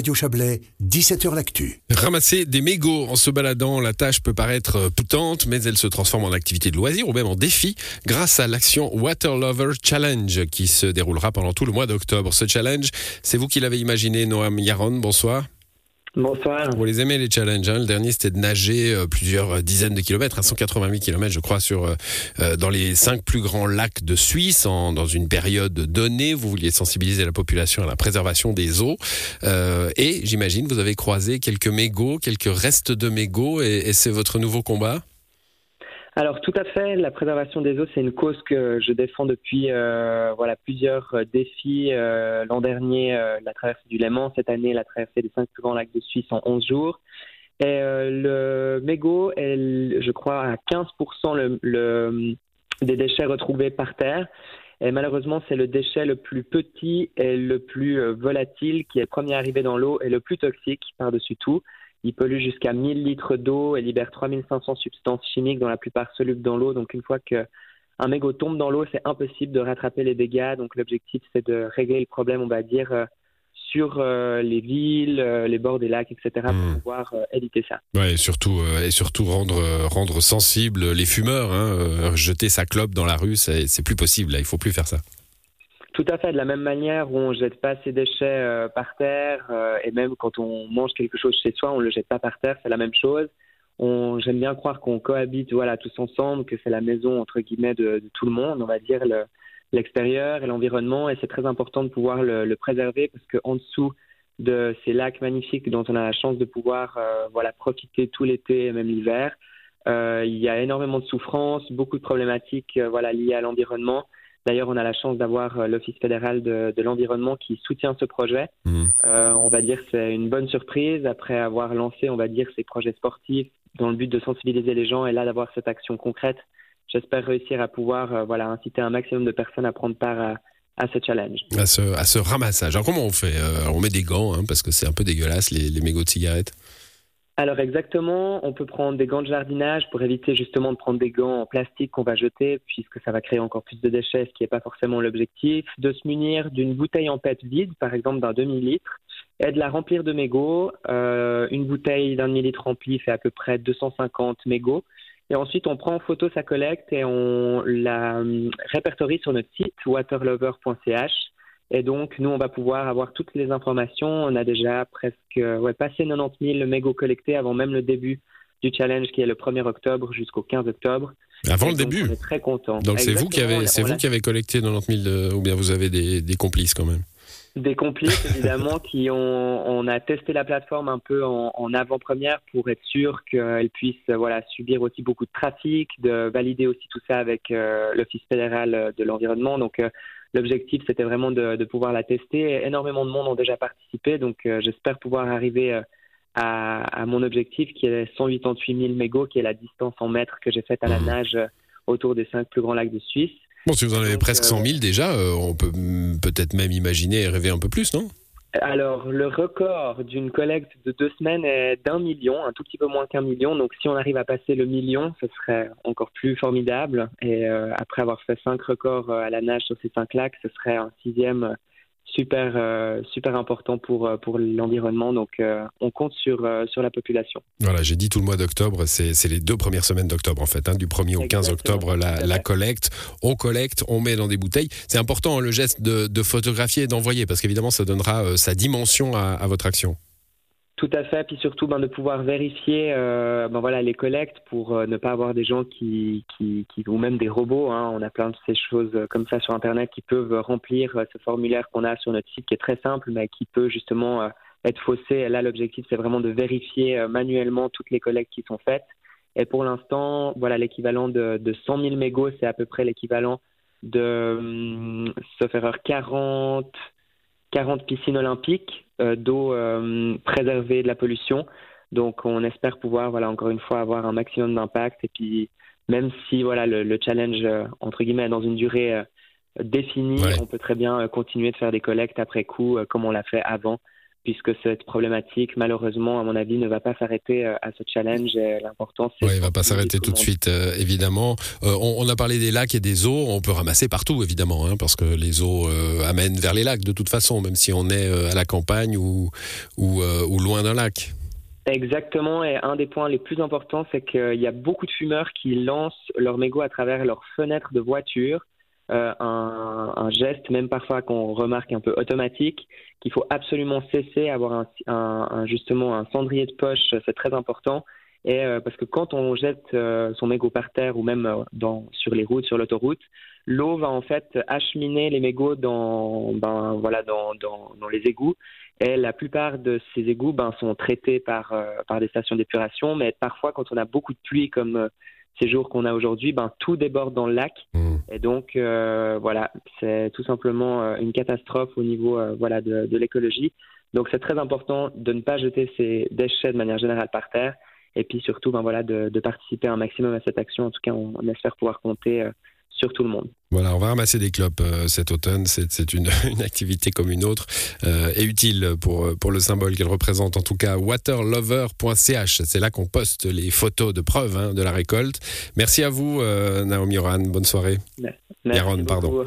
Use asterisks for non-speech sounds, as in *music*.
Radio Chablais, 17h L'Actu. Ramasser des mégots en se baladant, la tâche peut paraître poutante, mais elle se transforme en activité de loisir ou même en défi grâce à l'action Water Lover Challenge qui se déroulera pendant tout le mois d'octobre. Ce challenge, c'est vous qui l'avez imaginé, Noam Yaron. Bonsoir. Bonsoir. Vous les aimez les challenges. Hein le dernier c'était de nager euh, plusieurs dizaines de kilomètres, à 188 kilomètres je crois, sur euh, euh, dans les cinq plus grands lacs de Suisse en, dans une période donnée. Vous vouliez sensibiliser la population à la préservation des eaux et j'imagine vous avez croisé quelques mégots, quelques restes de mégots et, et c'est votre nouveau combat? Alors tout à fait, la préservation des eaux, c'est une cause que je défends depuis euh, voilà plusieurs euh, défis. Euh, l'an dernier, la traversée du Léman, cette année, la traversée des cinq plus grands lacs de Suisse en 11 jours. Et le mégot est, je crois, à 15% le, des déchets retrouvés par terre. Et malheureusement, c'est le déchet le plus petit et le plus volatile qui est le premier arrivé dans l'eau et le plus toxique par-dessus tout. Il pollue jusqu'à 1000 litres d'eau et libère 3500 substances chimiques, dont la plupart solubles dans l'eau. Donc une fois qu'un mégot tombe dans l'eau, c'est impossible de rattraper les dégâts. Donc l'objectif, c'est de régler le problème, on va dire, euh, sur euh, les villes, euh, les bords des lacs, etc., pour hmm. pouvoir éviter ça. Ouais, et surtout, et surtout rendre, rendre sensibles les fumeurs. Hein, jeter sa clope dans la rue, c'est plus possible. Là, il faut plus faire ça. Tout à fait, de la même manière où on jette pas ses déchets euh, par terre, euh, et même quand on mange quelque chose chez soi, on le jette pas par terre, c'est la même chose. J'aime bien croire qu'on cohabite, voilà, tous ensemble, que c'est la maison entre guillemets de, tout le monde, on va dire l'extérieur et l'environnement, et c'est très important de pouvoir le, préserver parce qu'en dessous de ces lacs magnifiques dont on a la chance de pouvoir, euh, voilà, profiter tout l'été et même l'hiver, il y a énormément de souffrances, beaucoup de problématiques, voilà, liées à l'environnement. D'ailleurs, on a la chance d'avoir euh, l'Office fédéral de, l'environnement qui soutient ce projet. Mmh. Euh, on va dire que c'est une bonne surprise après avoir lancé, on va dire, ces projets sportifs dans le but de sensibiliser les gens et là d'avoir cette action concrète. J'espère réussir à pouvoir euh, voilà, inciter un maximum de personnes à prendre part à, à ce challenge. À ce, à ce ramassage. Alors comment on fait On met des gants hein, parce que c'est un peu dégueulasse les, les mégots de cigarettes? Alors exactement, on peut prendre des gants de jardinage pour éviter justement de prendre des gants en plastique qu'on va jeter puisque ça va créer encore plus de déchets, ce qui n'est pas forcément l'objectif. De se munir d'une bouteille en PET vide, par exemple d'un demi-litre, et de la remplir de mégots. Euh, une bouteille d'un demi-litre remplie fait à peu près 250 mégots. Et ensuite, on prend en photo sa collecte et on la euh, répertorie sur notre site waterlover.ch. Et donc, nous, on va pouvoir avoir toutes les informations. On a déjà presque ouais, passé 90 000 mégots collectés avant même le début du challenge qui est le 1er octobre jusqu'au 15 octobre. Avant le début On est très content. Donc, c'est vous, qui avez, c'est vous qui avez collecté 90 000 ou bien vous avez des, des complices quand même des complices évidemment *laughs* qui ont on a testé la plateforme un peu en, en avant-première pour être sûr qu'elle puisse voilà subir aussi beaucoup de trafic, de valider aussi tout ça avec euh, l'Office fédéral de l'environnement. Donc euh, L'objectif, c'était vraiment de, pouvoir la tester. Énormément de monde ont déjà participé, donc euh, j'espère pouvoir arriver euh, à, mon objectif qui est 188 000 mégots, qui est la distance en mètres que j'ai faite à la mmh. nage euh, autour des cinq plus grands lacs de Suisse. Bon, si vous en avez presque 100 000 déjà, on peut peut-être même imaginer et rêver un peu plus, non? Alors, le record d'une collecte de deux semaines est d'un million, un tout petit peu moins qu'un million. Donc, si on arrive à passer le million, ce serait encore plus formidable. Et euh, après avoir fait cinq records euh, à la nage sur ces cinq lacs, ce serait un sixième super euh, super important pour euh, pour l'environnement. Donc euh, on compte sur sur la population. Voilà, j'ai dit tout le mois d'octobre, c'est les deux premières semaines d'octobre en fait, hein, du 1er au 15 octobre la, la, collecte. On collecte, on met dans des bouteilles. C'est important hein, le geste de, de photographier et d'envoyer parce qu'évidemment ça donnera sa dimension à, à votre action. Tout à fait, puis surtout ben, de pouvoir vérifier euh, ben, voilà, les collectes pour euh, ne pas avoir des gens qui, qui, qui ou même des robots, hein, on a plein de ces choses comme ça sur Internet qui peuvent remplir euh, ce formulaire qu'on a sur notre site qui est très simple mais qui peut justement être faussé. Là, l'objectif, c'est vraiment de vérifier manuellement toutes les collectes qui sont faites. Et pour l'instant, voilà, l'équivalent de, de 100 000 mégots, c'est à peu près l'équivalent de, hum, sauf erreur, 40 40 piscines olympiques euh, d'eau euh, préservée de la pollution. Donc on espère pouvoir, voilà, encore une fois, avoir un maximum d'impact. Et puis même si voilà le, challenge euh, entre guillemets est dans une durée définie, on peut très bien continuer de faire des collectes après coup, comme on l'a fait avant. Puisque cette problématique, malheureusement, à mon avis, ne va pas s'arrêter euh, à ce challenge. L'important, c'est. Oui, il va pas s'arrêter tout de suite, euh, évidemment. Euh, on, a parlé des lacs et des eaux. On peut ramasser partout, évidemment, hein, parce que les eaux amènent vers les lacs de toute façon, même si on est à la campagne ou, ou, ou loin d'un lac. Exactement, et un des points les plus importants, c'est qu'il y a beaucoup de fumeurs qui lancent leur mégot à travers leurs fenêtres de voiture euh, un, geste, même parfois qu'on remarque un peu automatique, qu'il faut absolument cesser, avoir un, justement un cendrier de poche, c'est très important. Et euh, parce que quand on jette euh, son mégot par terre ou même dans, sur les routes, sur l'autoroute, l'eau va en fait acheminer les mégots dans, ben, voilà, dans, dans, dans, les égouts. Et la plupart de ces égouts ben, sont traités par, par des stations d'épuration, mais parfois quand on a beaucoup de pluie comme ces jours qu'on a aujourd'hui, ben, tout déborde dans le lac. Mmh. Et donc, euh, voilà, c'est tout simplement euh, une catastrophe au niveau euh, voilà, de, de l'écologie. Donc, c'est très important de ne pas jeter ces déchets de manière générale par terre. Et puis surtout, ben, voilà, de, de participer un maximum à cette action. En tout cas, on, on espère pouvoir compter sur tout le monde. Voilà, on va ramasser des clopes euh, cet automne. C'est une, *laughs* une, activité comme une autre euh, et utile pour, pour le symbole qu'elle représente. En tout cas, waterlover.ch, c'est là qu'on poste les photos de preuves hein, de la récolte. Merci à vous, euh, Naomi Oran. Bonne soirée. Merci. pardon.